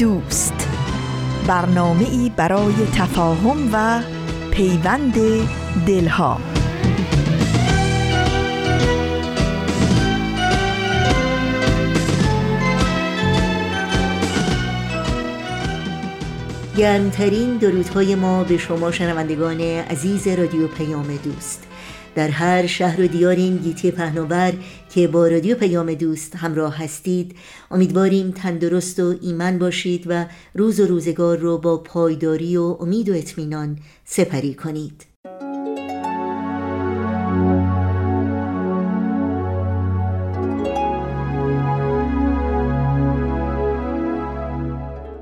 دوست. برنامه ای برای تفاهم و پیوند دلها. گرمترین درودهای ما به شما شنوندگان عزیز رادیو پیام دوست. در هر شهر و دیار این گیتی پهناور که با رادیو پیام دوست همراه هستید امیدواریم تندرست و ایمن باشید و روز و روزگار رو با پایداری و امید و اطمینان سپری کنید.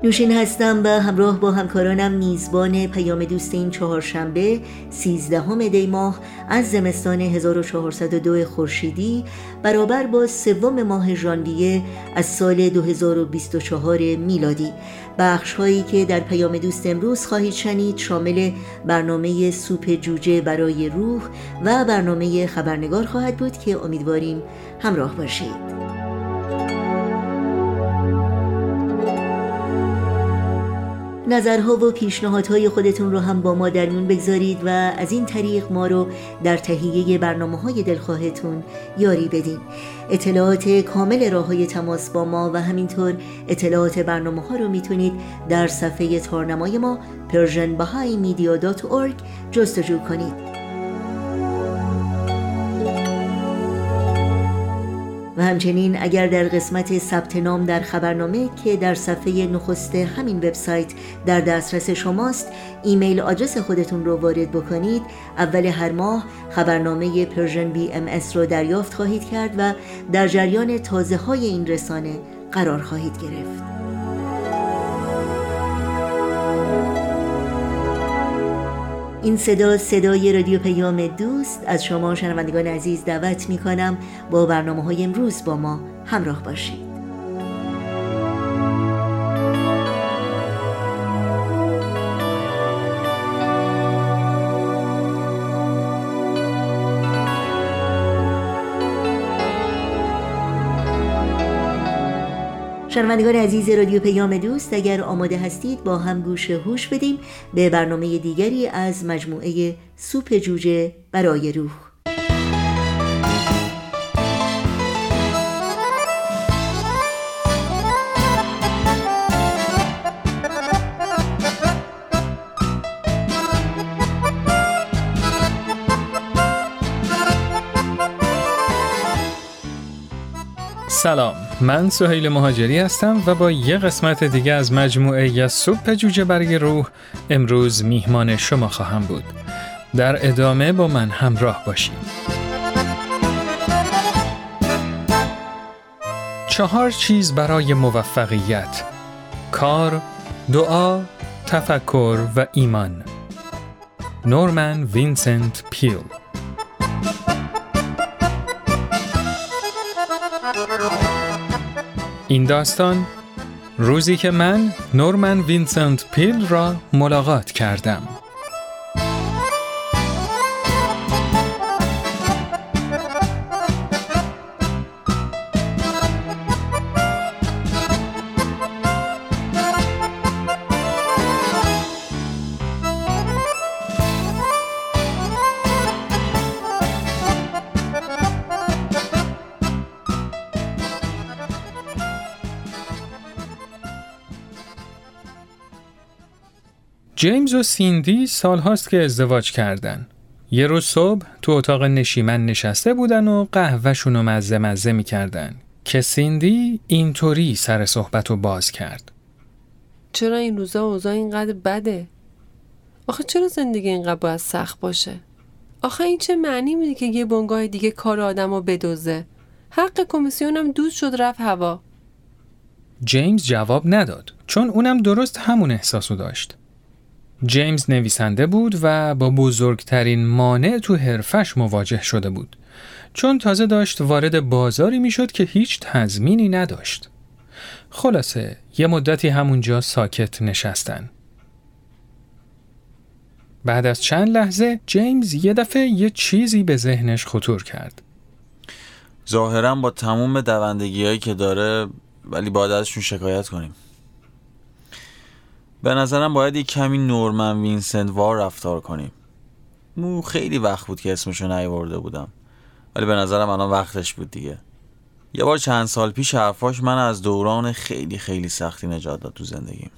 نوشین هستم و همراه با همکارانم میزبان پیام دوست این چهارشنبه 13 دی ماه از زمستان 1402 خورشیدی برابر با سوم ماه ژانویه از سال 2024 میلادی. بخش هایی که در پیام دوست امروز خواهید شنید شامل برنامه سوپ جوجه برای روح و برنامه خبرنگار خواهد بود که امیدواریم همراه باشید. نظرها و پیشنهادهای خودتون رو هم با ما در میون بگذارید و از این طریق ما رو در تهیه برنامه های دلخواهتون یاری بدین. اطلاعات کامل راه های تماس با ما و همینطور اطلاعات برنامه ها رو می‌تونید در صفحه تارنمای ما persianbahaimedia.org جستجو کنید. و همچنین اگر در قسمت ثبت نام در خبرنامه که در صفحه نخست همین وبسایت در دسترس شماست ایمیل آدرس خودتون رو وارد بکنید. اول هر ماه خبرنامه Persian BMS رو دریافت خواهید کرد و در جریان تازه های این رسانه قرار خواهید گرفت. این صدا صدای رادیو پیام دوست. از شما شنوندگان عزیز دعوت می کنم با برنامه های امروز با ما همراه باشید. شنوندگان عزیز رادیو پیام دوست اگر آماده هستید با هم گوش هوش بدیم به برنامه دیگری از مجموعه سوپ جوجه برای روح. سلام. من سهیل مهاجری هستم و با یه قسمت دیگه از مجموعه ی سوپ جوجه برای روح امروز میهمان شما خواهم بود. در ادامه با من همراه باشید. چهار چیز برای موفقیت کار، دعا، تفکر و ایمان. نورمن وینسنت پیل. این داستان روزی که من نورمن وینسنت پیل را ملاقات کردم. جیمز و سیندی سالهاست که ازدواج کردن. یه روز صبح تو اتاق نشیمن نشسته بودن و قهوهشون رو مزه مزه می‌کردن که سیندی اینطوری سر صحبت رو باز کرد. چرا این روزا اوضاع اینقدر بده؟ آخه چرا زندگی اینقدر باید سخت باشه؟ آخه این چه معنی میده که یه بنگاه دیگه کار آدم رو بدوزه؟ حق کمیسیونم دوست شد رفت هوا جیمز جواب نداد چون اونم درست همون احساسو داشت. جیمز نویسنده بود و با بزرگترین مانع تو حرفش مواجه شده بود چون تازه داشت وارد بازاری می‌شد که هیچ تضمینی نداشت. خلاصه یه مدتی همونجا ساکت نشستن. بعد از چند لحظه جیمز یه دفعه یه چیزی به ذهنش خطور کرد. ظاهرا با تموم دوندگی هایی که داره ولی باید ازشون شکایت کنیم به نظرم باید یک کمی نورمن وینسنت وار رفتار کنیم. مو خیلی وقت بود که اسمشو نیورده بودم. ولی به نظرم الان وقتش بود دیگه. یه بار چند سال پیش حرفاش من از دوران خیلی خیلی سختی نجات داد تو زندگیم.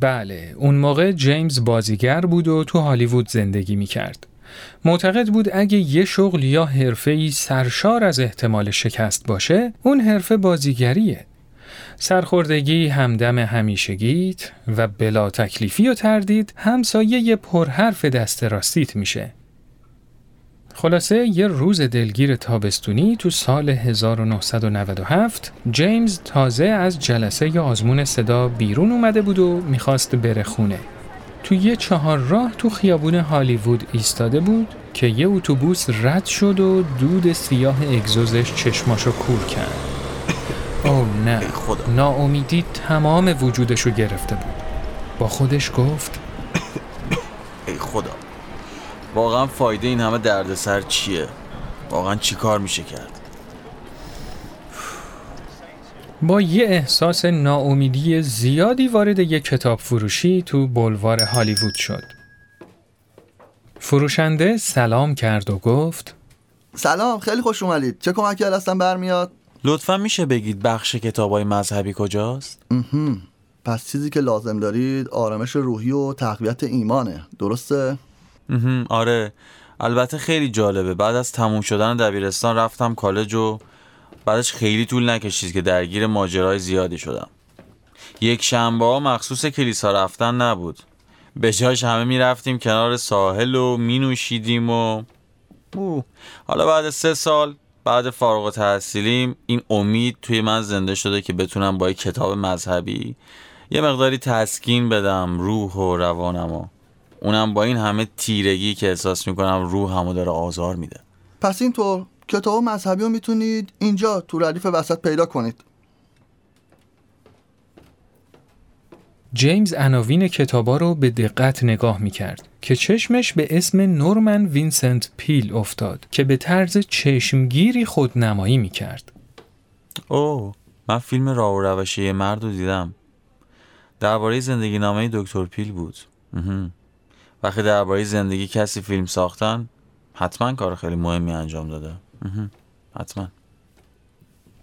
بله اون موقع جیمز بازیگر بود و تو هالیوود زندگی می کرد. معتقد بود اگه یه شغل یا حرفه‌ای سرشار از احتمال شکست باشه اون حرفه بازیگریه. سرخوردگی همدم همیشگیت و بلا تکلیفی و تردید همسایه پرحرف دست راستیت میشه. خلاصه یه روز دلگیر تابستونی تو سال 1997 جیمز تازه از جلسه آزمون صدا بیرون اومده بود و می‌خواست بره خونه. تو یه چهار راه تو خیابون هالیوود ایستاده بود که یه اتوبوس رد شد و دود سیاه اگزوزش چشماشو کور کرد. او نه. خدا. ناامیدی تمام وجودشو گرفته بود. با خودش گفت ای خدا. واقعا فایده این همه دردسر چیه؟ واقعا چی کار میشه کرد؟ با یه احساس ناامیدی زیادی وارد یک کتاب فروشی تو بلوار هالیوود شد. فروشنده سلام کرد و گفت سلام خیلی خوش اومدید. چه کمکی هستم برمیاد؟ لطفا میشه بگید بخش کتابای مذهبی کجاست. پس چیزی که لازم دارید آرامش روحی و تقویت ایمانه. درسته؟ آره. البته خیلی جالبه. بعد از تموم شدن دبیرستان رفتم کالج و بعدش خیلی طول نکشید که درگیر ماجرای زیادی شدم. یک شنبه ها مخصوص کلیسا رفتن نبود. به جاش همه می‌رفتیم کنار ساحل و می نوشیدیم و اوه. حالا بعد سه سال بعد فارغ التحصیلیم این امید توی من زنده شده که بتونم با یک کتاب مذهبی یه مقداری تسکین بدم روح و روانم و اونم با این همه تیرگی که احساس می‌کنم روح همو داره آزار میده. پس اینطور کتاب مذهبی رو می‌تونید اینجا تو ردیف وسط پیدا کنید. جیمز عناوین کتابا رو به دقت نگاه می کرد که چشمش به اسم نورمن وینسنت پیل افتاد که به طرز چشمگیری خودنمایی می کرد. اوه من فیلم راه و روشه مرد رو دیدم درباره زندگی نامه دکتر پیل بود. وقتی درباره زندگی کسی فیلم ساختن حتما کار خیلی مهمی انجام داده. حتما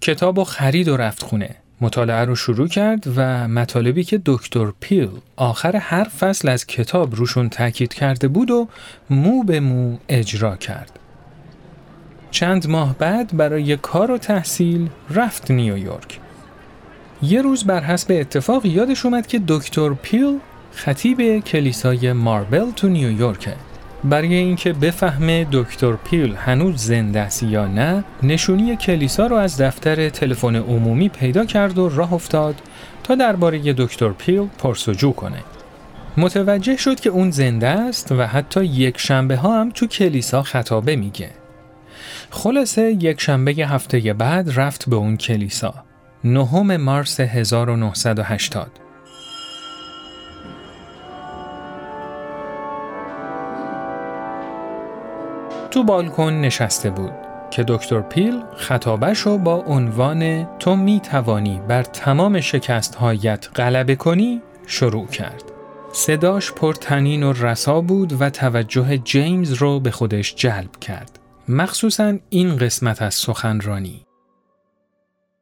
کتاب و خرید و رفت خونه. مطالعه رو شروع کرد و مطالبی که دکتر پیل آخر هر فصل از کتاب روشون تاکید کرده بود و مو به مو اجرا کرد. چند ماه بعد برای کار و تحصیل رفت نیویورک. یه روز بر حسب اتفاق یادش اومد که دکتر پیل خطیب کلیسای ماربل تو نیویورکه. برای اینکه بفهمه دکتر پیل هنوز زنده است یا نه نشونی کلیسا رو از دفتر تلفن عمومی پیدا کرد و راه افتاد تا درباره دکتر پیل پرسجو کنه. متوجه شد که اون زنده است و حتی یک شنبه ها هم تو کلیسا خطابه میگه. خلاصه یک شنبه هفته بعد رفت به اون کلیسا. نهم مارس 1980 تو بالکن نشسته بود که دکتر پیل خطابش رو با عنوان تو می توانی بر تمام شکست هایت غلبه کنی شروع کرد. صداش پرتنین و رسا بود و توجه جیمز رو به خودش جلب کرد. مخصوصا این قسمت از سخنرانی.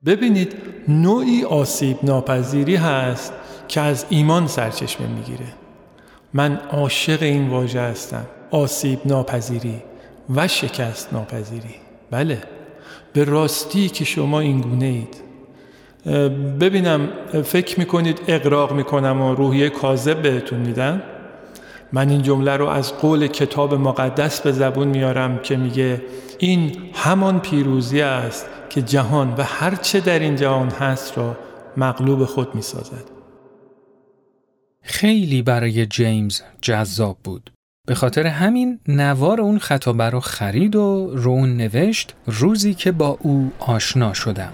ببینید نوعی آسیب ناپذیری هست که از ایمان سرچشمه می‌گیره من عاشق این واژه هستم آسیب ناپذیری و شکست ناپذیری. بله. به راستی که شما این گونه اید. ببینم فکر می‌کنید اقراق می‌کنم و روحیه کاذب بهتون میدم؟ من این جمله رو از قول کتاب مقدس به زبون میارم که میگه این همان پیروزی است که جهان و هر چه در این جهان هست را مغلوب خود می‌سازد. خیلی برای جیمز جذاب بود. به خاطر همین نوار اون خطابه رو خرید و رو اون نوشت روزی که با او آشنا شدم.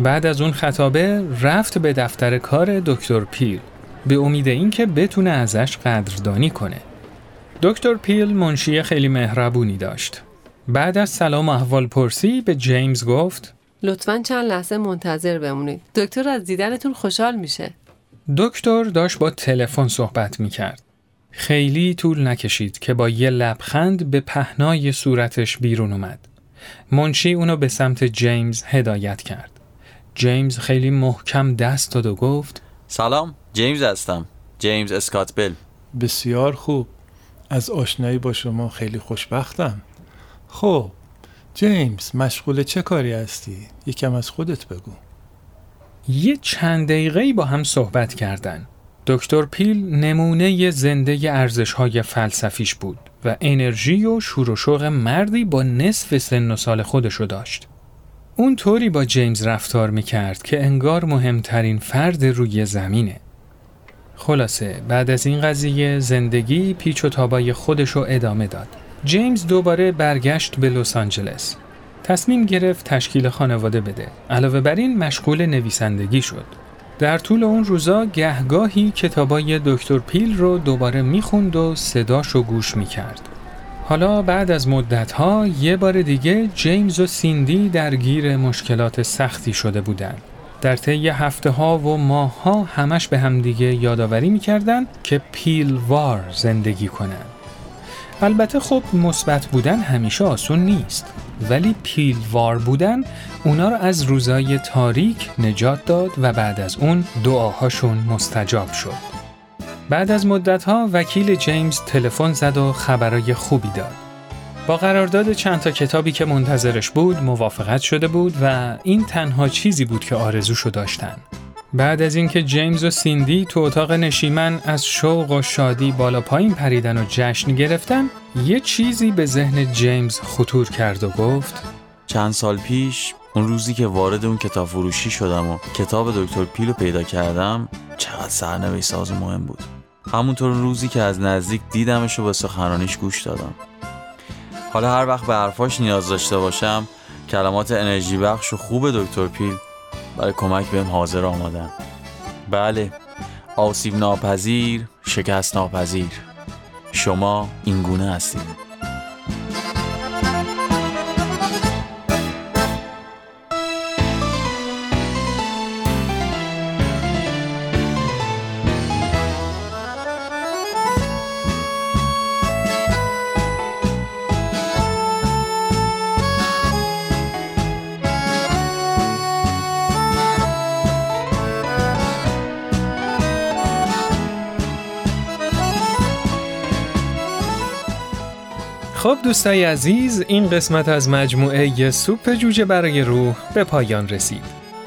بعد از اون خطابه رفت به دفتر کار دکتر پیل به امید اینکه بتونه ازش قدردانی کنه. دکتر پیل منشی خیلی مهربونی داشت. بعد از سلام و احوال پرسی به جیمز گفت لطفا چند لحظه منتظر بمونید دکتر از دیدنتون خوشحال میشه دکتر داشت با تلفن صحبت می کرد. خیلی طول نکشید که با یه لبخند به پهنای صورتش بیرون اومد. منشی اونو به سمت جیمز هدایت کرد. جیمز خیلی محکم دست داد و گفت سلام جیمز هستم جیمز اسکات بل بسیار خوب از آشنایی با شما خیلی خوشبختم خب جیمز مشغول چه کاری هستی؟ یکم از خودت بگو یه چند دقیقه با هم صحبت کردن. دکتر پیل نمونه زنده ارزش های فلسفیش بود و انرژی و شور و شوق مردی با نصف سن و سال خودشو داشت. اون طوری با جیمز رفتار می‌کرد که انگار مهمترین فرد روی زمینه. خلاصه بعد از این قضیه زندگی پیچ و تابای خودشو ادامه داد. جیمز دوباره برگشت به لس آنجلس. تصمیم گرفت تشکیل خانواده بده. علاوه بر این مشغول نویسندگی شد. در طول اون روزا گهگاهی کتابای دکتر پیل رو دوباره می‌خوند و صداش رو گوش می‌کرد. حالا بعد از مدتها یه بار دیگه جیمز و سیندی درگیر مشکلات سختی شده بودند. در طی هفته ها و ماه ها همش به همدیگه یادآوری می‌کردن که پیلوار زندگی کنند. البته خب مثبت بودن همیشه آسون نیست ولی پیلوار بودن اونا رو از روزای تاریک نجات داد و بعد از اون دعاهاشون مستجاب شد. بعد از مدتها وکیل جیمز تلفن زد و خبرای خوبی داد. با قرارداد چند تا کتابی که منتظرش بود موافقت شده بود و این تنها چیزی بود که آرزوشو داشتن. بعد از اینکه جیمز و سیندی تو اتاق نشیمن از شوق و شادی بالا پایین پریدن و جشن گرفتن یه چیزی به ذهن جیمز خطور کرد و گفت چند سال پیش اون روزی که وارد اون کتاب فروشی شدم و کتاب دکتر پیلو پیدا کردم چقدر سرنوشت ساز مهم بود. همونطور روزی که از نزدیک دیدمش و به سخنرانیش گوش دادم. حالا هر وقت به حرفاش نیاز داشته باشم کلمات انرژی بخش و خوب دکتر پیل برای کمک بهم حاضر آمادن. بله آسیب ناپذیر شکست ناپذیر. شما این گونه هستید. خب دوستای عزیز این قسمت از مجموعه سوپ جوجه برای روح به پایان رسید.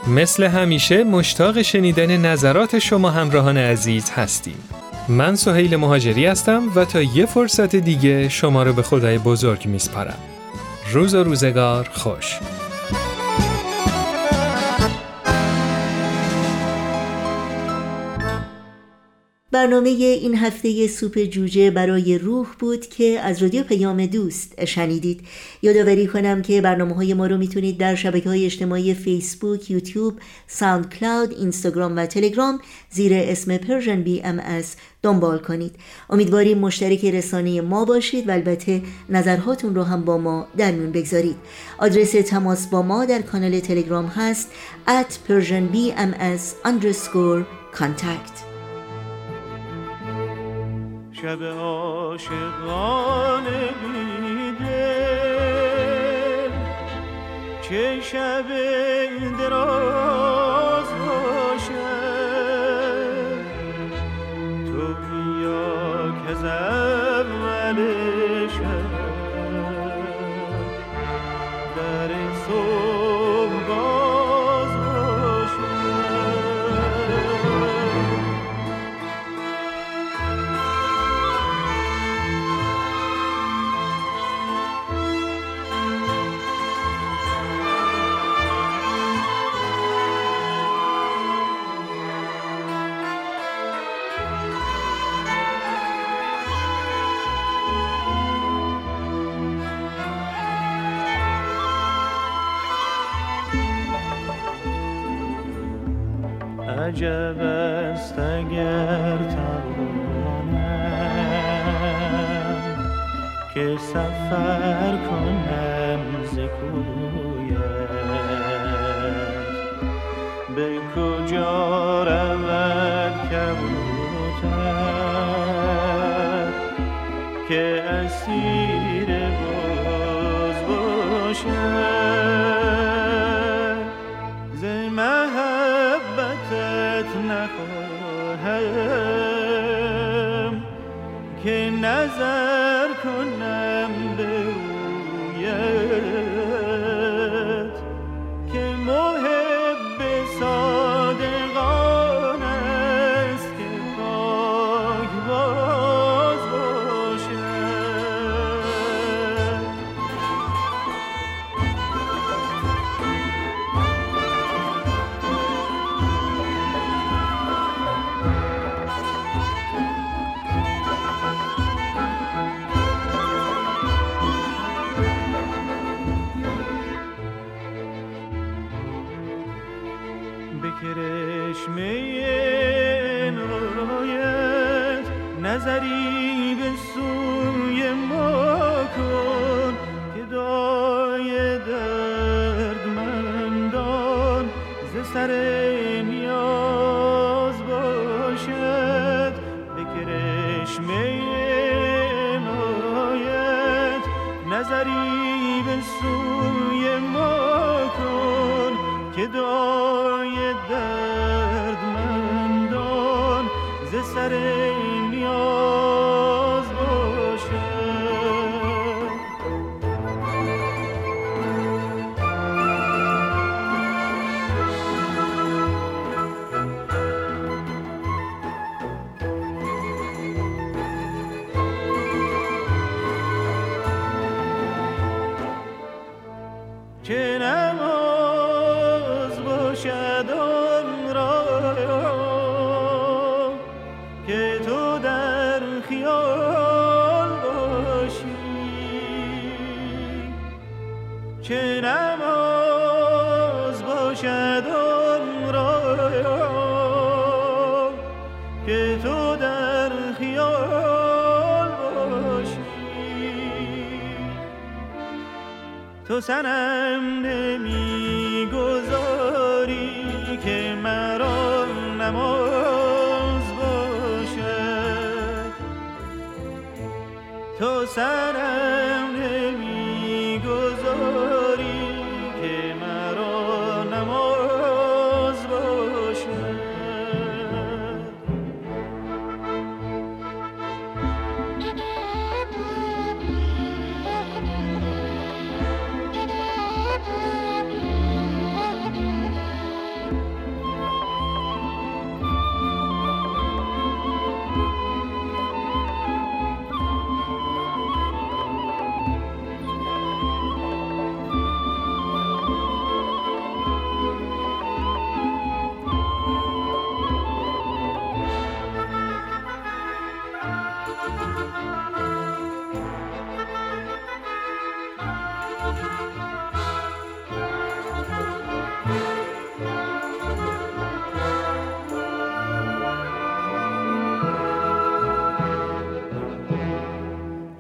مثل همیشه مشتاق شنیدن نظرات شما همراهان عزیز هستیم. من سهیل مهاجری هستم و تا یه فرصت دیگه شما رو به خدای بزرگ میسپارم. روز و روزگار خوش. برنامه این هفته سوپ جوجه برای روح بود که از رادیو پیام دوست شنیدید. یادآوری کنم که برنامه های ما رو می‌تونید در شبکه های اجتماعی فیسبوک، یوتیوب، SoundCloud، اینستاگرام و تلگرام زیر اسم Persian BMS دنبال کنید. امیدواریم مشترک رسانه ما باشید و البته نظرهاتون رو هم با ما در میون بگذارید. آدرس تماس با ما در کانال تلگرام هست at persianbms underscore contact. شب عاشقانه بیده چه شب دراز عجب است اگر توانم که سفر کنم ز به کجا رود کبوتر که اسیر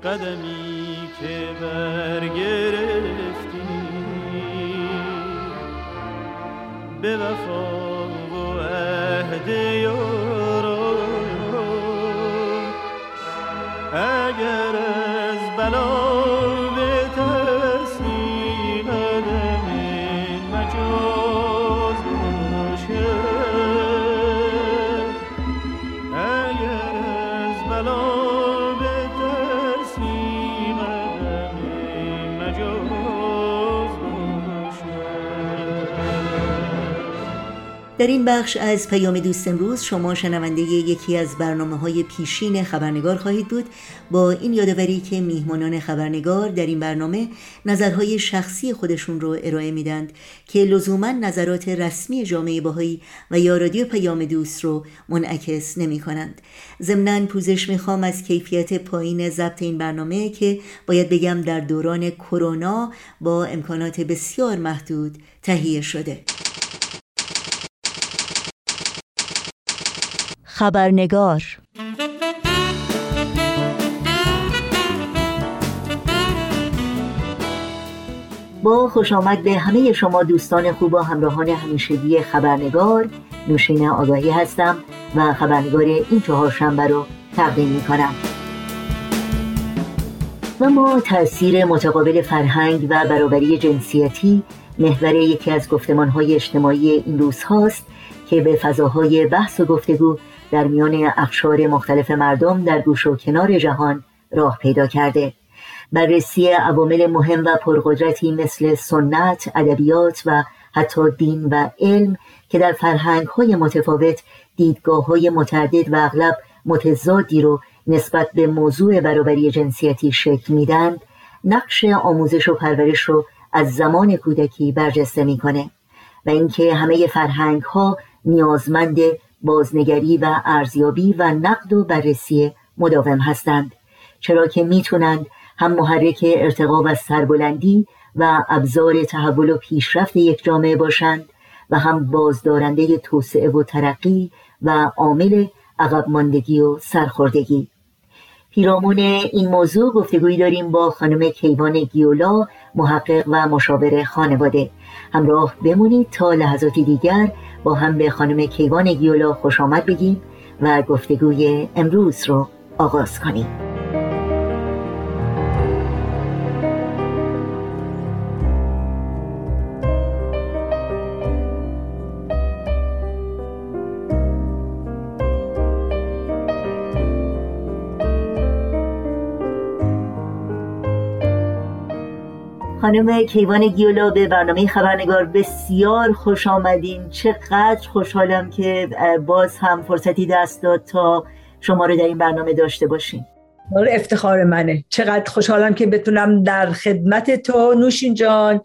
قدمی در این بخش از پیام دوست امروز شما شنونده یکی از برنامه های پیشین خبرنگار خواهید بود. با این یادآوری که میهمانان خبرنگار در این برنامه نظرهای شخصی خودشون رو ارائه میدند که لزوما نظرات رسمی جامعه باهایی و یا رادیو پیام دوست رو منعکس نمی کنند ضمنا پوزش می‌خوام از کیفیت پایین ضبط این برنامه که باید بگم در دوران کرونا با امکانات بسیار محدود تهیه شده. خبرنگار. با خوش آمد به همه شما دوستان خوب و همراهان همیشگی خبرنگار. نوشین آگاهی هستم و خبرنگار این چهارشنبه رو تقدیم می کنم و ما تأثیر متقابل فرهنگ و برابری جنسیتی محور یکی از گفتمانهای اجتماعی این روز هاست که به فضاهای بحث و گفتگو در میان اخشار مختلف مردم در گوش و کنار جهان راه پیدا کرده. بررسی عوامل مهم و پرقدرتی مثل سنت، ادبیات و حتی دین و علم که در فرهنگ های متفاوت دیدگاه های متعدد و اغلب متضادی رو نسبت به موضوع برابری جنسیتی شکل میدن نقش آموزش و پرورش رو از زمان کودکی برجسته می‌کنه و اینکه همه فرهنگ ها نیازمند بازنگری و ارزیابی و نقد و بررسی مداوم هستند چرا که می‌تونند هم محرک ارتقا و سربلندی و ابزار تحول و پیشرفت یک جامعه باشند و هم بازدارنده توسعه و ترقی و عامل عقب ماندگی و سرخوردگی. پیرامون این موضوع گفتگویی داریم با خانم کیوان گیولا محقق و مشاور خانواده. همراه بمونید تا لحظاتی دیگر با هم به خانم کیوان گیولا خوش آمد بگیم و گفتگوی امروز رو آغاز کنیم. خانم کیوان گیولا به برنامه خبرنگار بسیار خوش آمدین. چقدر خوشحالم که باز هم فرصتی دست داد تا شما رو در این برنامه داشته باشیم. افتخار منه. چقدر خوشحالم که بتونم در خدمت تو نوشین جان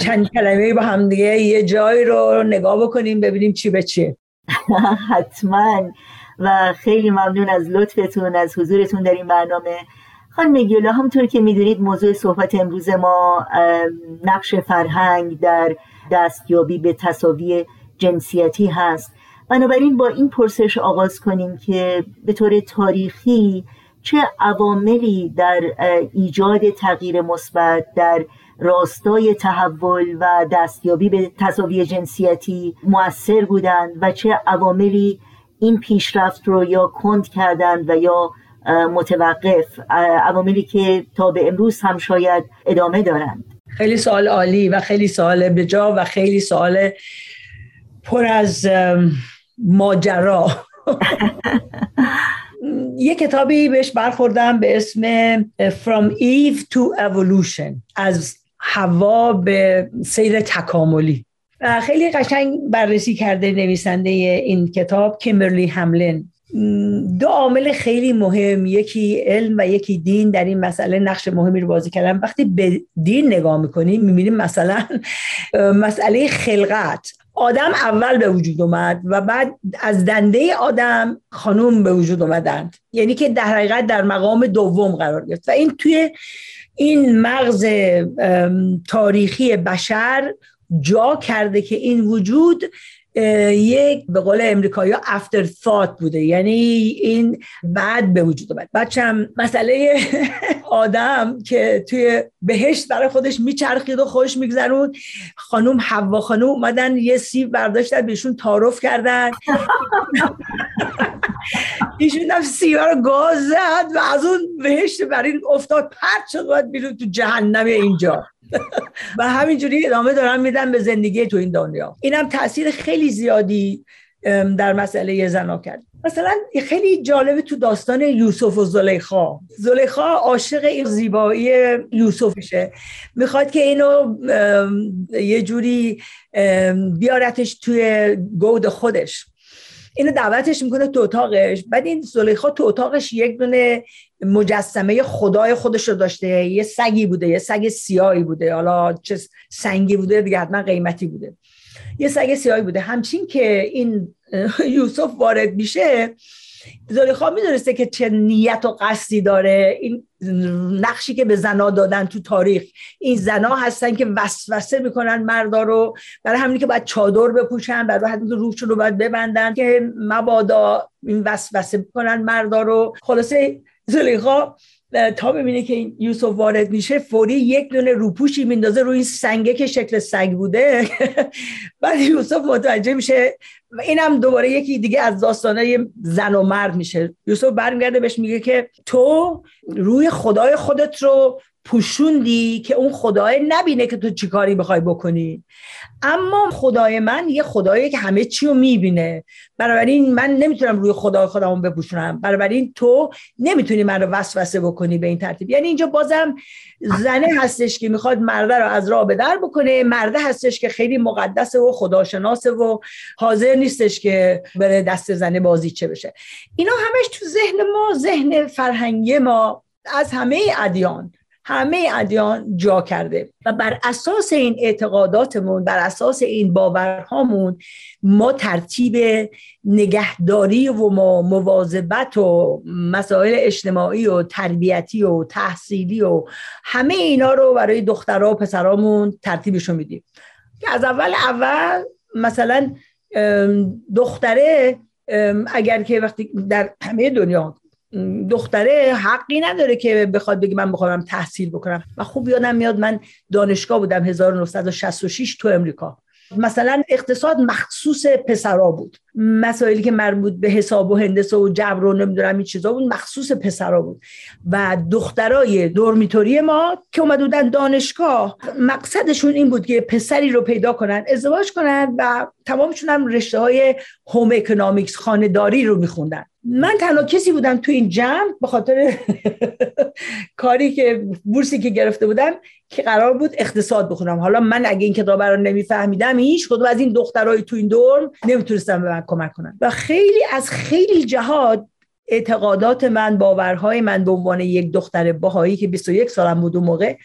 چند کلمه با هم دیگه یه جای رو نگاه بکنیم ببینیم چی به چیه. حتما. و خیلی ممنون از لطفتون از حضورتون در این برنامه. خانم گیولا همونطور که می‌دونید موضوع صحبت امروز ما نقش فرهنگ در دستیابی به تصاوی جنسیتی هست. بنابراین با این پرسش آغاز کنیم که به طور تاریخی چه عواملی در ایجاد تغییر مثبت در راستای تحول و دستیابی به تصاوی جنسیتی موثر بودند و چه عواملی این پیشرفت رو یا کند کردند و یا متوقف عواملی که تا به امروز هم شاید ادامه دارند. خیلی سوال عالی و خیلی سوال بجا و خیلی سوال پر از ماجرا. یه کتابی بهش برخوردم به اسم From Eve to Evolution از هوا به سیر تکاملی. خیلی قشنگ بررسی کرده نویسنده این کتاب کیمبرلی هملن. دو عامل خیلی مهم یکی علم و یکی دین در این مسئله نقش مهمی رو بازی کردن. وقتی به دین نگاه می‌کنیم می‌بینیم مثلا مسئله خلقت. آدم اول به وجود اومد و بعد از دنده آدم خانوم به وجود اومدند. یعنی که در حقیقت در مقام دوم قرار گرفت. و این توی این مغز تاریخی بشر جا کرده که این وجود یک به قول امریکایی افتر thought بوده. یعنی این بعد به وجود اومد. بچم مسئله آدم که توی بهشت برای خودش میچرخید و خوش میگذرون خانوم حوا خانوم اومدن یه سیب برداشتن بهشون تعارف کردن. ایشون هم سیبا رو گاز زد و از اون بهشت برای افتاد پرد شد باید بیرون تو جهنم اینجا. و همینجوری ادامه دارم میدن به زندگی تو این دنیا. اینم تاثیر خیلی زیادی در مسئله زنا کرد مثلا خیلی جالبه تو داستان یوسف و زلیخا. زلیخا عاشق این زیبایی یوسفشه. می‌خواد که اینو یه جوری بیارتش توی گود خودش. اینو دعوتش می‌کنه تو اتاقش. بعد این زلیخا تو اتاقش یک دونه مجسمه خدای خودش رو داشته. یه سگی بوده یه سگ سیاهی بوده. حالا چه سنگی بوده دیگه حتما قیمتی بوده. یه سگ سیاهی بوده. همچین که این یوسف وارد میشه زلیخا می‌دونسته که چه نیت و قصدی داره. این نقشی که به زنا دادن تو تاریخ. این زنا هستن که وسوسه می‌کنن مردا رو. برای همینی که باید چادر بپوشن برای همین که روشون رو باید ببندن که مبادا این وسوسه می‌کنن مردا رو. خلاصه زلیخا تا ببینه که یوسف وارد میشه فوری یک دونه روپوشی میندازه روی این سنگه که شکل سگ بوده. بعد یوسف متوجه میشه و اینم دوباره یکی دیگه از داستانه زن و مرد میشه. یوسف برمیگرده بهش میگه که تو روی خدای خودت رو پوشوندی که اون خدای نبینه که تو چیکاری بخوای بکنی. اما خدای من یه خدایی که همه چی رو می‌بینه. بنابراین من نمی‌تونم روی خدای خودمون بپوشونم. بنابراین تو نمی‌تونی من رو وسوسه بکنی به این ترتیب. یعنی اینجا بازم زنه هستش که می‌خواد مرده رو از راه به در بکنه. مرده هستش که خیلی مقدسه و خداشناسه و حاضر نیستش که بره دست زنه بازی چه بشه. اینا همش تو ذهن ما ذهن فرهنگی ما از همه ادیان. همه ادیان جا کرده و بر اساس این اعتقاداتمون بر اساس این باورهامون ما ترتیب نگهداری و ما مواظبت و مسائل اجتماعی و تربیتی و تحصیلی و همه اینا رو برای دخترها و پسرامون ترتیبشون میدیم. که از اول اول مثلا دختره اگر که وقتی در همه دنیا دختره حقی نداره که بخواد بگه من بخوام تحصیل بکنم. و خوب یادم میاد من دانشگاه بودم 1966 تو امریکا. مثلا اقتصاد مخصوص پسرا بود. مسائلی که مربوط به حساب و هندسه و جبر و نمی‌دونم این چیزا بود مخصوص پسرا بود. و دخترای دورمیتوری ما که اومده بودن دانشگاه مقصدشون این بود که پسری رو پیدا کنن ازدواج کنن و تمامشون هم رشته های هوم اکنامیکس خانداری رو میخوندن. من تنها کسی بودم تو این جمع به خاطر کاری که بورسی که گرفته بودم که قرار بود اقتصاد بخونم. حالا من اگه این کتاب رو نمیفهمیدم هیچ کدوم از این دخترای تو این دور نمی‌تونستم من کمک کنم و خیلی از خیلی جهات اعتقادات من باورهای من به عنوان یک دختر باهایی که 21 سالم بود اون موقع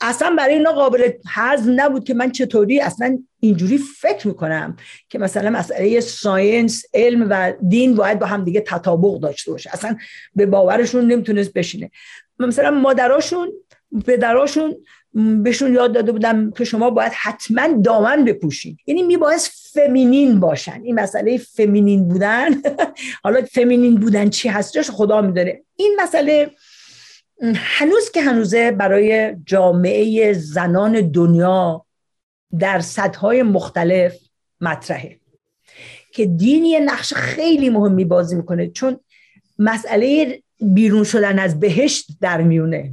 اصلا برای اینا قابل هضم نبود که من چطوری اصلا اینجوری فکر می‌کنم که مثلا مسئله ساینس علم و دین باید با هم دیگه تطابق داشته باشه. اصلا به باورشون نمی‌تونست بشینه. مثلا مادراشون پدراشون بهشون یاد داده بودم که شما باید حتما دامن بپوشید یعنی میباید فمینین باشن. این مسئله فمینین بودن. حالا فمینین بودن چی هستش خدا میداره این مسئله هنوز که هنوزه برای جامعه زنان دنیا در سطحهای مختلف مطرحه. که دین یه نقش خیلی مهمی بازی می‌کنه. چون مسئله بیرون شدن از بهشت در میونه.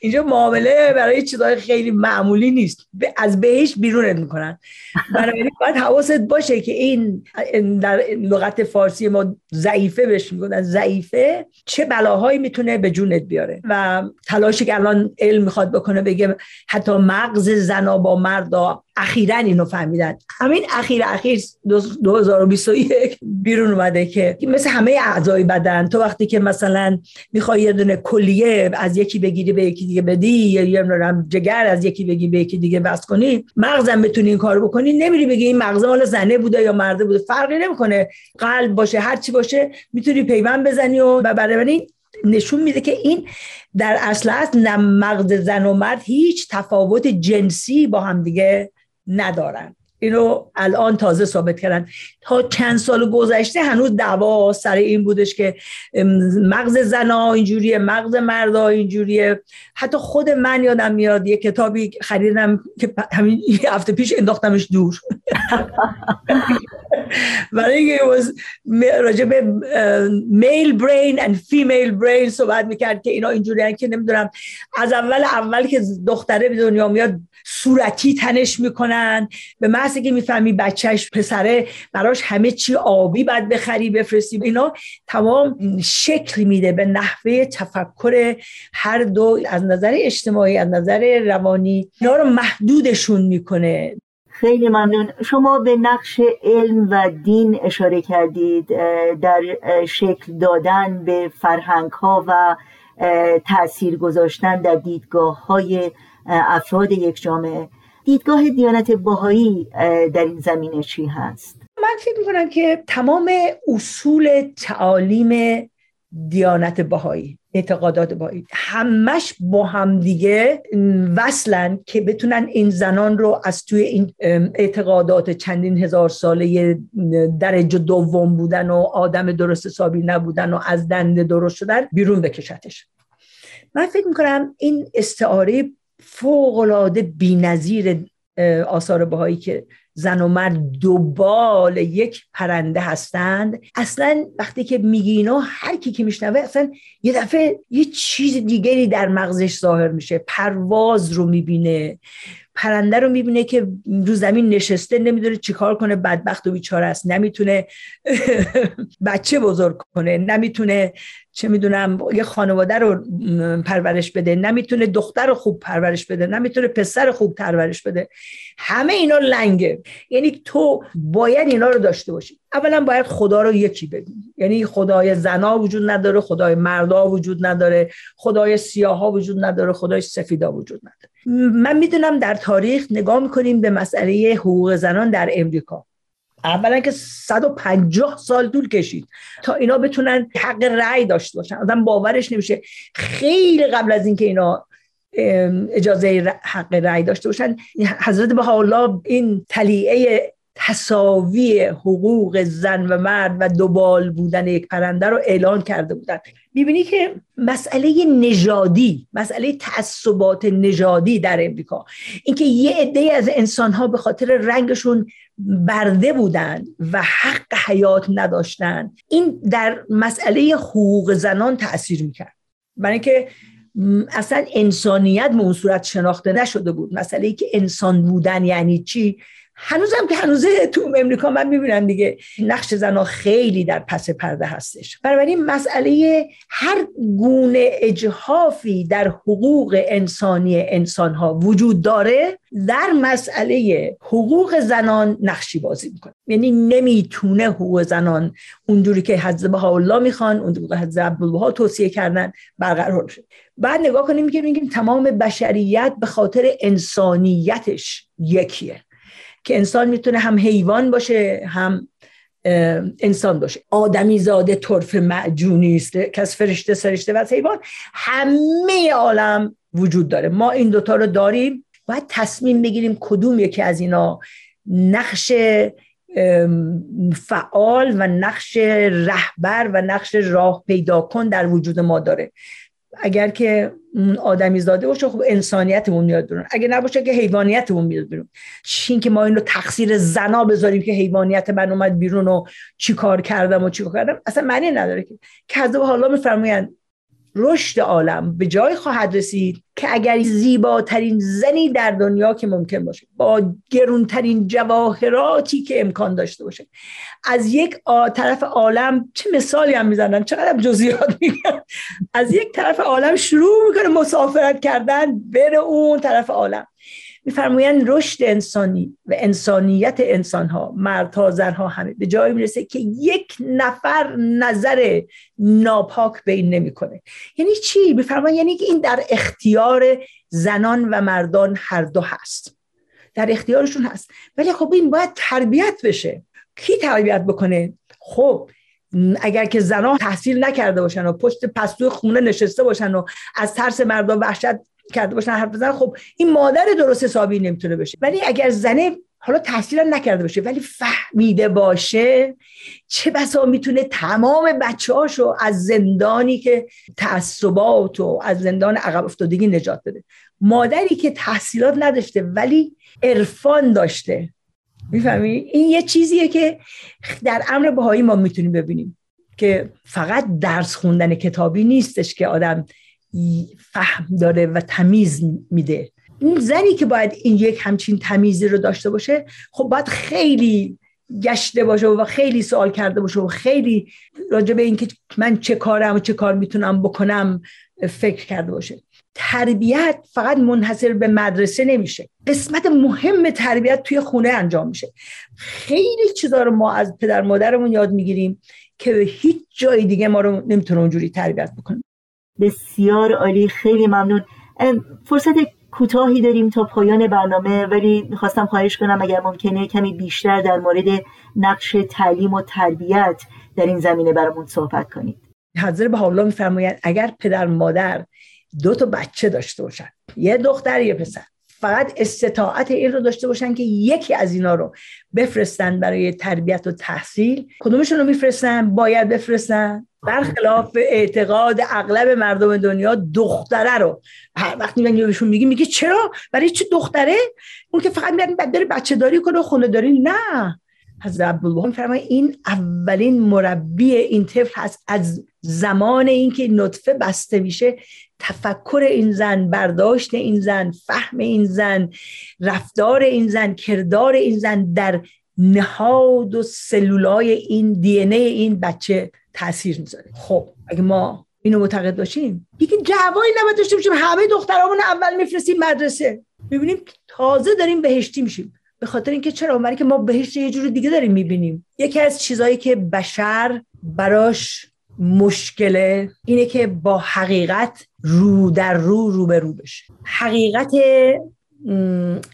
اینجا معامله برای چیزهای خیلی معمولی نیست. از بهش بیرونت می‌کنن. بنابراین باید حواست باشه که این در لغت فارسی ما ضعیفه بهش میگن. ضعیفه چه بلاهایی می‌تونه به جونت بیاره. و تلاشی که الان علم می‌خواد بکنه بگه حتی مغز زنا با مردا اخیرا اینو فهمیدن. همین اخیر اخیر 2021 بیرون اومده که مثل همه اعضای بدن تو وقتی که مثلا می‌خوای یه دونه کلیه از یکی بگیری به یکی دیگه بدی یا یه جگر از یکی بگی به یکی دیگه بس کنی مغزم بتونی این کارو بکنی نمیری بگی این مغز مال زنه بوده یا مرده بوده فرقی نمی‌کنه. قلب باشه هر چی باشه می‌تونی پیوند بزنی و برای نشون میده که این در اصل نه مغز زن و مرد هیچ تفاوت جنسی با هم دیگه ندارن. اینو الان تازه ثابت کردن. تا چند سال گذشته هنوز دعوا سر این بودش که مغز زنا اینجوریه مغز مردا اینجوریه. حتی خود من یادم میاد یه کتابی خریدم که همین هفته پیش انداختمش دور. برای اینکه راجع به میل برین and فیمیل برین صحبت می‌کرد که اینا اینجوری که نمی‌دونم. از اول اول که دختره به دنیا میاد صورتی تنش می‌کنن. به محضی که می‌فهمی بچهش پسره براش همه چی آبی باید بخری بفرستی. اینا تمام شکل میده به نحوه تفکر هر دو. از نظر اجتماعی از نظر روانی اینا رو محدودشون می‌کنه. خیلی ممنون شما به نقش علم و دین اشاره کردید در شکل دادن به فرهنگ ها و تاثیر گذاشتن در دیدگاه های افراد یک جامعه دیدگاه دیانت باهایی در این زمینه چی هست؟ من فکر می‌کنم که تمام اصول تعالیم دیانت بهایی اعتقادات بهایی. همش با هم دیگه وصلن که بتونن این زنان رو از توی این اعتقادات چندین هزار ساله درجه دوم بودن و آدم درست حسابی نبودن و از دنده درست شدن بیرون بکشتش. من فکر می‌کنم این استعاره فوقلاده بی نظیر آثار بهایی که زن و مرد دوبال یک پرنده هستند. اصلا وقتی که میگی اینا هر کی که میشنوه اصلا یه دفعه یه چیز دیگری در مغزش ظاهر میشه. پرواز رو می‌بینه. پرنده رو می‌بینه که رو زمین نشسته نمی‌دونه چیکار کنه بدبخت و بیچاره است. نمی‌تونه بچه بزرگ کنه. نمی‌تونه چه می‌دونم یه خانواده رو پرورش بده نمی‌تونه دختر خوب پرورش بده نمی‌تونه پسر خوب پرورش بده. همه اینا لنگه. یعنی تو باید اینا رو داشته باشی. اولا باید خدا رو یکی ببینی یعنی خدای زنا وجود نداره خدای مردا وجود نداره خدای سیاها وجود نداره خدای سفیدا وجود نداره. من می‌دونم در تاریخ نگاه می‌کنیم به مسئله حقوق زنان در امریکا. اولا که 150 سال طول کشید تا اینا بتونن حق رأی داشته باشن. آدم باورش نمیشه. خیلی قبل از اینکه اینا اجازه حق رأی داشته باشن حضرت بها این تلیعه تصاوی حقوق زن و مرد و دوبال بودن یک پرنده رو اعلان کرده بودن. می‌بینی که مسئله نژادی مسئله تعصبات نژادی در امریکا. اینکه یه عده از انسانها به خاطر رنگشون برده بودن و حق حیات نداشتن این در مسئله حقوق زنان تاثیر می‌کرد. برای اینکه اصلا انسانیت به اون صورت شناخته نشده بود. مسئله ای که انسان بودن یعنی چی؟ هنوزم که هنوزه تو امریکا من می‌بینم دیگه نقش زنها خیلی در پس پرده هستش. بنابراین مسئله هر گونه اجهافی در حقوق انسانی انسان ها وجود داره در مسئله حقوق زنان نقشی بازی می‌کنه. یعنی نمی‌تونه حقوق زنان اونجوری که حضرت الله می‌خوان اونجوری که حضرت عبدالبها توصیه کردن برقرار شد بعد نگاه کنیم که میگیم تمام بشریت به خاطر انسانیتش یکیه. که انسان می‌تونه هم حیوان باشه هم انسان باشه. آدمی زاده طرف معجونی است که از فرشته سرشته و حیوان. همه عالم وجود داره. ما این دوتا رو داریم. باید تصمیم بگیریم کدوم یکی از اینا نقش فعال و نقش رهبر و نقش راه پیدا کن در وجود ما داره. اگر که آدمی زاده باشه خب انسانیتمون میاد بیرون. اگه نباشه که حیوانیتمون میاد بیرون. چین که ما اینو تقصیر زنا بذاریم که حیوانیت من اومد بیرون و چی کار کردم و چی کار کردم؟ اصلا معنی نداره که. کذب حالا میفرمایند رشد عالم به جای خواهد رسید که اگر زیباترین زنی در دنیا که ممکن باشه با گرونترین جواهراتی که امکان داشته باشه. از یک طرف عالم چه مثالی هم می‌زنن؟ چقدر جزئیات میگن؟ از یک طرف عالم شروع می‌کنه مسافرت کردن بره اون طرف عالم. میفرمایند رشد انسانی و انسانیت انسان ها مردها زنها همه به جایی می‌رسه که یک نفر نظر ناپاک به این نمی‌کنه. یعنی چی؟ میفرمایند یعنی که این در اختیار زنان و مردان هر دو هست. در اختیارشون هست. ولی خب این باید تربیت بشه. کی تربیت بکنه؟ خب اگر که زنان تحصیل نکرده باشن و پشت پستوی خونه نشسته باشن و از ترس مردان وحشت کرده باشن حرف بزنن خب این مادر درست حسابی نمی‌تونه بشه. ولی اگر زنه حالا تحصیل نکرده باشه ولی فهمیده باشه چه بسا می‌تونه تمام بچه هاشو از زندانی که تعصبات و از زندان عقب افتادگی نجات بده. مادری که تحصیلات نداشته ولی عرفان داشته. می‌فهمی؟ این یه چیزیه که در امر بهایی ما می‌تونیم ببینیم که فقط درس خوندن کتابی نیستش که آدم فهم داره و تمیز میده. این زنی که باید این یک همچین تمیزی رو داشته باشه خب باید خیلی گشته باشه و خیلی سوال کرده باشه و خیلی راجع به اینکه من چه کارم و چه کار می‌تونم بکنم فکر کرده باشه. تربیت فقط منحصر به مدرسه نمیشه. قسمت مهم تربیت توی خونه انجام میشه. خیلی چیزا رو ما از پدر مادرمون یاد می‌گیریم که به هیچ جای دیگه ما رو نمی‌تونه اونجوری تربیت بکنه. بسیار عالی خیلی ممنون. فرصت کوتاهی داریم تا پایان برنامه ولی خواستم خواهش کنم اگر ممکنه کمی بیشتر در مورد نقش تعلیم و تربیت در این زمینه برامون صحبت کنید. حضرت حالا میفرمایند اگر پدر مادر دو تا بچه داشته باشن یه دختر یه پسر فقط استطاعت این رو داشته باشن که یکی از اینا رو بفرستن برای تربیت و تحصیل کدومشون رو میفرستن؟ باید بفرستن؟ برخلاف اعتقاد اغلب مردم دنیا دختره رو. هر وقتی میگن بهشون میگی میگه چرا؟ برای چه دختره؟ اون که فقط میاد بره بچه داری کنه و خونه داری نه. حضرت عبدالبها میفرماید این اولین مربی این طفل هست. از زمان اینکه نطفه بسته میشه تفکر این زن برداشت این زن فهم این زن رفتار این زن کردار این زن در نهاد و سلولای این دی ای این بچه تاثیر می‌ذاره. خب اگه ما اینو معتقد باشیم دیگه جوایی نباید داشته باشیم. همه دخترامون اول میفرستیم مدرسه. می‌بینیم تازه داریم بهشتی میشیم. به خاطر اینکه چرا؟ برای که ما بهشت یه جور دیگه داریم می‌بینیم. یکی از چیزهایی که بشر براش مشکله اینه که با حقیقت رو در رو رو به رو بشه. حقیقت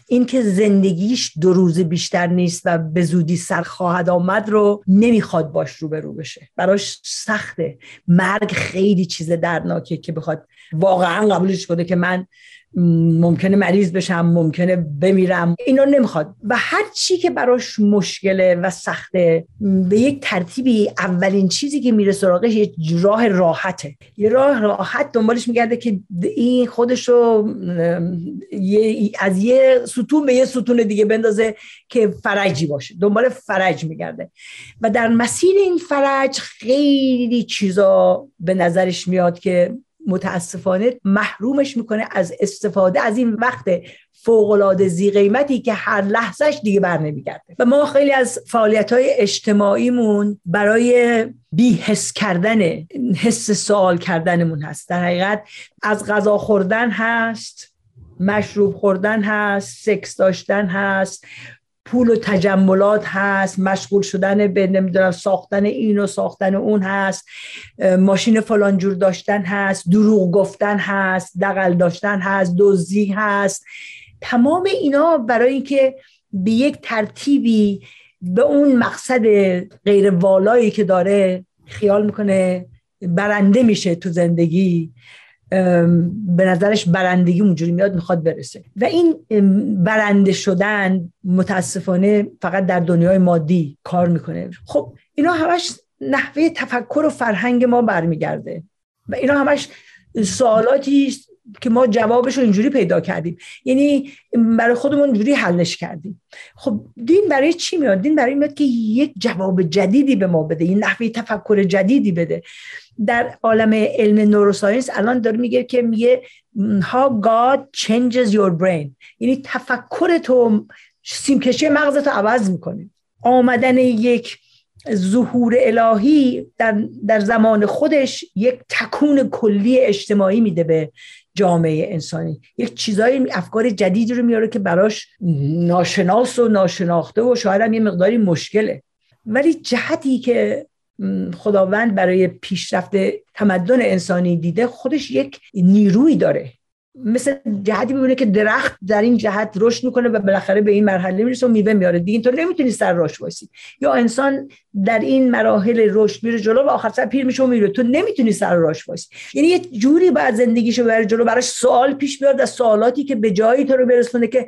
این که زندگیش دو روز بیشتر نیست و به زودی سر خواهد آمد رو نمی‌خواد باش رو به رو بشه. براش سخته. مرگ خیلی چیز درناکه که بخواد واقعا قبولش کنه که من ممکنه مریض بشم ممکنه بمیرم. اینا نمی‌خواد. و هر چی که براش مشکله و سخته به یک ترتیبی اولین چیزی که میره سراغش یه راه راحته. یه راه راحت دنبالش میگرده که این خودشو از یه ستون به یه ستون دیگه بندازه که فرجی باشه. دنبال فرج میگرده. و در مسیر این فرج خیلی چیزا به نظرش میاد که متاسفانه محرومش می‌کنه از استفاده از این وقت فوقالعاده زی قیمتی که هر لحظهش دیگه بر نمیگرده و ما خیلی از فعالیت های اجتماعیمون برای بی حس کردن حس سوال کردنمون هست. در حقیقت از غذا خوردن هست مشروب خوردن هست سکس داشتن هست. پول و تجملات هست مشغول شدن به نمی‌دونم ساختن این و ساختن اون هست ماشین فلان جور داشتن هست دروغ گفتن هست دقل داشتن هست دزدی هست. تمام اینا برای اینکه به یک ترتیبی به اون مقصد غیر والایی که داره خیال می‌کنه برنده میشه تو زندگی. به نظرش برندگی اونجوری میاد می‌خواد برسه. و این برنده شدن متاسفانه فقط در دنیای مادی کار می‌کنه. خب اینا همش نحوه تفکر و فرهنگ ما برمیگرده. و اینا همش سوالاتی که ما جوابش رو اینجوری پیدا کردیم. یعنی برای خودمون اینجوری حلش کردیم. خب دین برای چی میاد؟ دین برای میاد که یک جواب جدیدی به ما بده این نحوه تفکر جدیدی بده. در عالم علم نوروساینس الان داره میگه که میگه how God changes your brain. یعنی تفکر تو سیمکشی مغزتو عوض می‌کنه. آمدن یک ظهور الهی در, در زمان خودش یک تکون کلی اجتماعی میده به جامعه انسانی. یک چیزای افکار جدیدی رو میاره که براش ناشناس و ناشناخته و شاید هم یه مقداری مشکله. ولی جهتی که خداوند برای پیشرفت تمدن انسانی دیده خودش یک نیروی داره. مثل جهتی ببینه که درخت در این جهت رشد می‌کنه و بالاخره به این مرحله می‌رسه و میوه میاره. دیگه اینطور نمی‌تونی سر رشد وایسی. یا انسان در این مراحل رشد میره جلو و آخر سر پیر میشه و میره. تو نمی‌تونی سر رشد وایسی. یعنی یه جوری باید زندگیشو ببره جلو براش سوال پیش بیاد از سوالاتی که به جایی تو رو برسونه که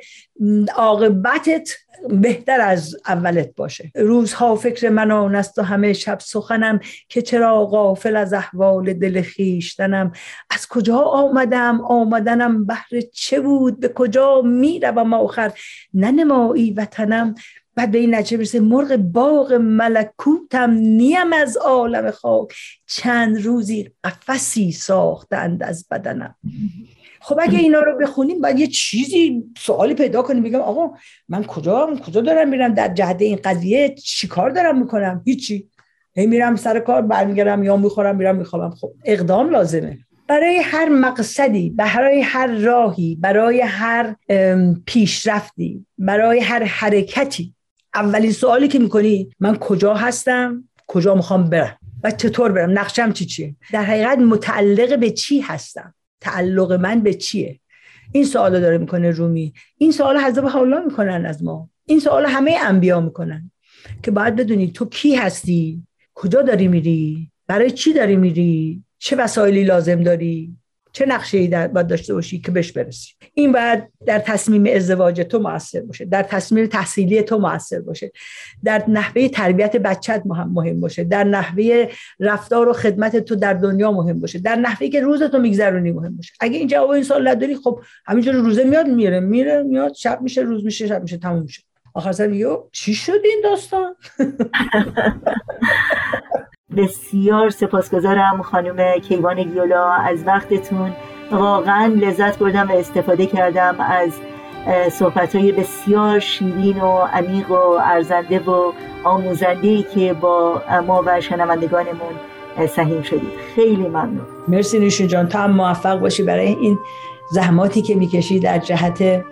عاقبتت بهتر از اولت باشه. روزها فکر من آن است و همه شب سخنم که چرا غافل از احوال دل خیشتنم از کجا آمدم؟ آمدنم بهر چه بود؟ به کجا می‌روم آخر؟ ننمایی وطنم. بعد به این نچه برسه مرغ باغ ملکوتم نیم از عالم خاک. چند روزی قفسی ساختند از بدنم. خب اگه اینا رو بخونیم باید یه چیزی سوالی پیدا کنیم بگم آقا من کجا کجا دارم میرم؟ در جهت این قضیه چیکار دارم می‌کنم؟ هیچی. هی میرم سر کار برمیگردم یا می‌خورم میرم میخوابم. خب اقدام لازمه. برای هر مقصدی برای هر راهی برای هر پیشرفتی برای هر حرکتی اولین سوالی که می‌کنی من کجا هستم؟ کجا می‌خوام برم؟ و چطور برم؟ نقشم چی چیه؟ در حقیقت متعلق به چی هستم؟ تعلق من به چیه؟ این سوال داره می‌کنه رومی. این سوال حضرت حالا می‌کنن از ما. این سوال همه انبیا می‌کنن. که باید بدونی تو کی هستی؟ کجا داری میری؟ برای چی داری میری؟ چه وسایلی لازم داری؟ چه نقشه ای باید داشته باشی که بهش برسی؟ این باید در تصمیم ازدواج تو موثر باشه در تصمیم تحصیلی تو موثر باشه در نحوه تربیت بچت مهم, مهم باشه در نحوه رفتار و خدمت تو در دنیا مهم باشه در نحوه که روز تو میگذرونی مهم باشه. اگه این جواب این سوال نداری خب همینجور روزه میاد میره میره میاد شب میشه روز میشه شب میشه تموم میشه. آخر سر چی شد این داستان؟ بسیار سپاسگزارم خانم کیوان گیولا از وقتتون. واقعا لذت بردم و استفاده کردم از صحبت های بسیار شیرین و عمیق و ارزنده و آموزنده ای که با ما و شنوندگانمون سهیم شدید. خیلی ممنون. مرسی نوشین جان. تو هم موفق باشی برای این زحماتی که می‌کشی در جهت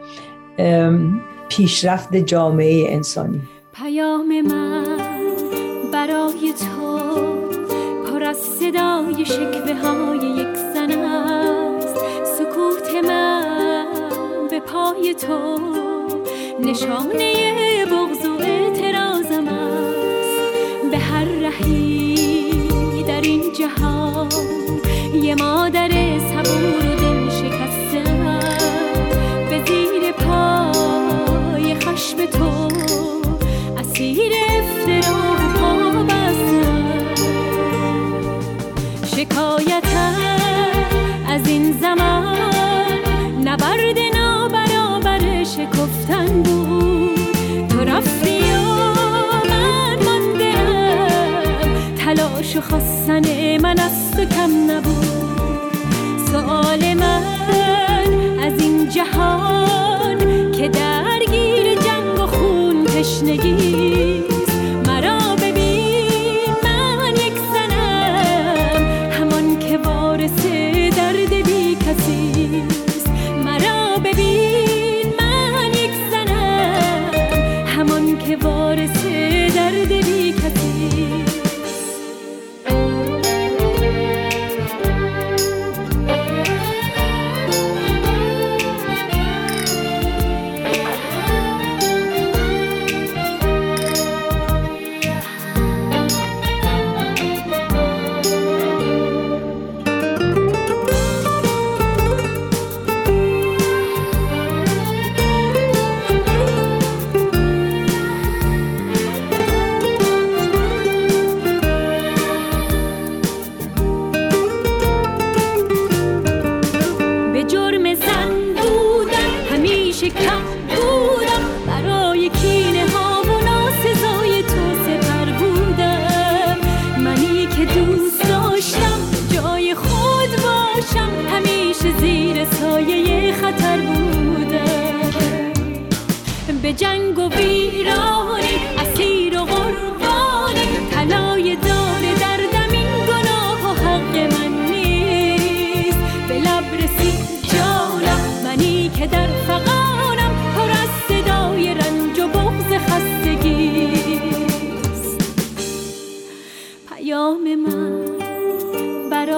پیشرفت جامعه انسانی. پیام من برای تو از صدای شکوه های یک زن است. سکوت من به پای تو نشانه بغض و اعتراضم است. به هر رهی در این جهان یه مادر شکفتن بود. تو رفتی و من ماندم. تلاش و خواستن من از تو کم نبود. سؤال من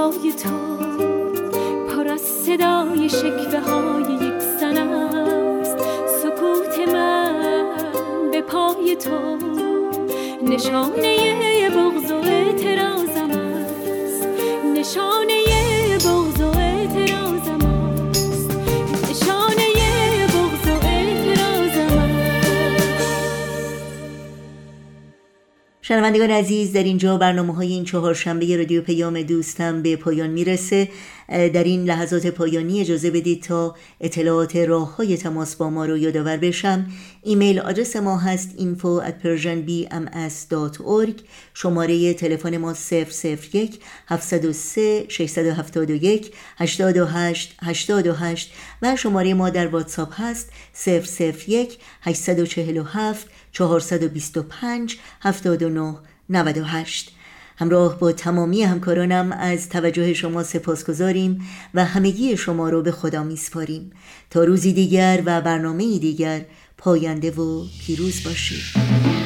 برای تو پر از صدای شکوه های یک زن است. سکوت من به پای تو نشانه بغض و اعتراضم است. نشانه شنوندگان عزیز در اینجا برنامه های این چهارشنبه رادیو پیام دوستم به پایان می‌رسه. در این لحظات پایانی اجازه بدید تا اطلاعات راه های تماس با ما رو یادآور بشم. ایمیل آدرس ما هست info at persianbms.org شماره تلفن ما 001 703 671 828 828 و شماره ما در واتساپ هست 001 847 425 79 98 همراه با تمامی همکارانم از توجه شما سپاس گذاریم و همگی شما رو به خدا میسپاریم تا روزی دیگر و برنامه دیگر پاینده و پیروز باشید.